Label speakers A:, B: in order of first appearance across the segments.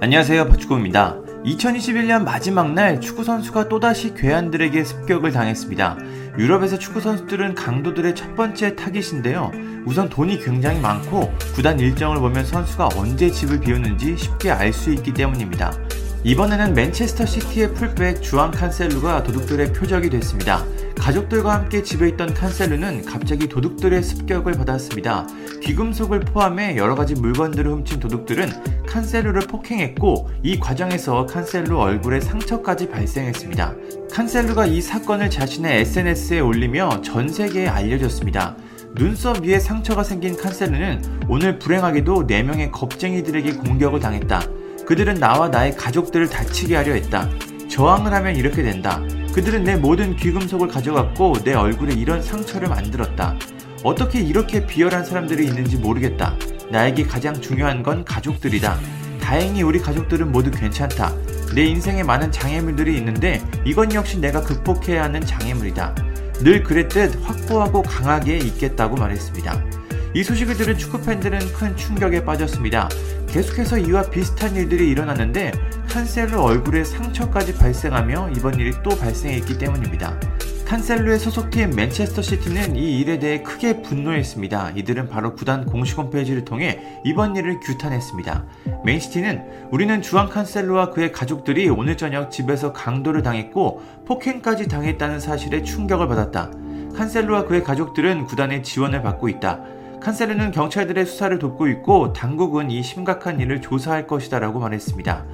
A: 안녕하세요 박주공입니다. 2021년 마지막 날 축구 선수가 또다시 괴한들에게 습격을 당했습니다. 유럽에서 축구 선수들은 강도들의 첫 번째 타깃인데요. 우선 돈이 굉장히 많고 구단 일정을 보면 선수가 언제 집을 비우는지 쉽게 알 수 있기 때문입니다. 이번에는 맨체스터 시티의 풀백 주앙 칸셀루가 도둑들의 표적이 됐습니다. 가족들과 함께 집에 있던 칸셀루는 갑자기 도둑들의 습격을 받았습니다. 귀금속을 포함해 여러 가지 물건들을 훔친 도둑들은 칸셀루를 폭행했고 이 과정에서 칸셀루 얼굴에 상처까지 발생했습니다. 칸셀루가 이 사건을 자신의 SNS에 올리며 전 세계에 알려졌습니다. 눈썹 위에 상처가 생긴 칸셀루는 오늘 불행하게도 4명의 겁쟁이들에게 공격을 당했다. 그들은 나와 나의 가족들을 다치게 하려 했다. 저항을 하면 이렇게 된다. 그들은 내 모든 귀금속을 가져갔고 내 얼굴에 이런 상처를 만들었다. 어떻게 이렇게 비열한 사람들이 있는지 모르겠다. 나에게 가장 중요한 건 가족들이다. 다행히 우리 가족들은 모두 괜찮다. 내 인생에 많은 장애물들이 있는데 이건 역시 내가 극복해야 하는 장애물이다. 늘 그랬듯 확고하고 강하게 있겠다고 말했습니다. 이 소식을 들은 축구 팬들은 큰 충격에 빠졌습니다. 계속해서 이와 비슷한 일들이 일어났는데 칸셀루 얼굴에 상처까지 발생하며 이번 일이 또 발생했기 때문입니다. 칸셀루의 소속팀 맨체스터 시티는 이 일에 대해 크게 분노했습니다. 이들은 바로 구단 공식 홈페이지를 통해 이번 일을 규탄했습니다. 맨시티는 우리는 주한 칸셀루와 그의 가족들이 오늘 저녁 집에서 강도를 당했고 폭행까지 당했다는 사실에 충격을 받았다. 칸셀루와 그의 가족들은 구단의 지원을 받고 있다. 칸셀루는 경찰들의 수사를 돕고 있고 당국은 이 심각한 일을 조사할 것이다라고 말했습니다.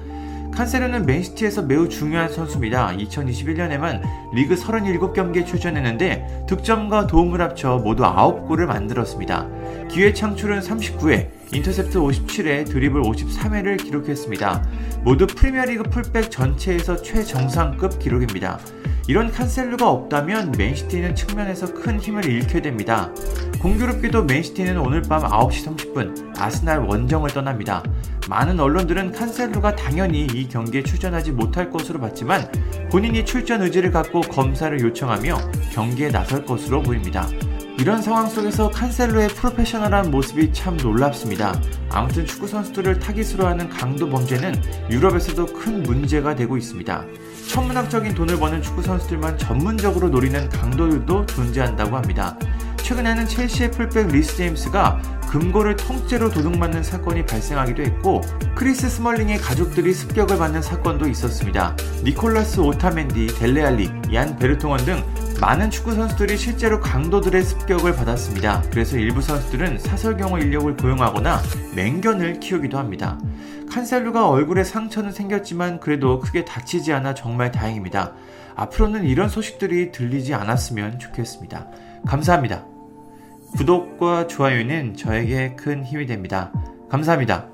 A: 칸셀루는 맨시티에서 매우 중요한 선수입니다. 2021년에만 리그 37경기에 출전했는데 득점과 도움을 합쳐 모두 9골을 만들었습니다. 기회 창출은 39회, 인터셉트 57회, 드리블 53회를 기록했습니다. 모두 프리미어리그 풀백 전체에서 최정상급 기록입니다. 이런 칸셀루가 없다면 맨시티는 측면에서 큰 힘을 잃게 됩니다. 공교롭게도 맨시티는 오늘 밤 9시 30분 아스날 원정을 떠납니다. 많은 언론들은 칸셀루가 당연히 이 경기에 출전하지 못할 것으로 봤지만 본인이 출전 의지를 갖고 검사를 요청하며 경기에 나설 것으로 보입니다. 이런 상황 속에서 칸셀로의 프로페셔널한 모습이 참 놀랍습니다. 아무튼 축구 선수들을 타깃으로 하는 강도 범죄는 유럽에서도 큰 문제가 되고 있습니다. 천문학적인 돈을 버는 축구 선수들만 전문적으로 노리는 강도들도 존재한다고 합니다. 최근에는 첼시의 풀백 리스 제임스가 금고를 통째로 도둑맞는 사건이 발생하기도 했고 크리스 스멀링의 가족들이 습격을 받는 사건도 있었습니다. 니콜라스 오타멘디, 델레알리, 얀 베르통원 등 많은 축구 선수들이 실제로 강도들의 습격을 받았습니다. 그래서 일부 선수들은 사설경호 인력을 고용하거나 맹견을 키우기도 합니다. 칸셀루가 얼굴에 상처는 생겼지만 그래도 크게 다치지 않아 정말 다행입니다. 앞으로는 이런 소식들이 들리지 않았으면 좋겠습니다. 감사합니다. 구독과 좋아요는 저에게 큰 힘이 됩니다. 감사합니다.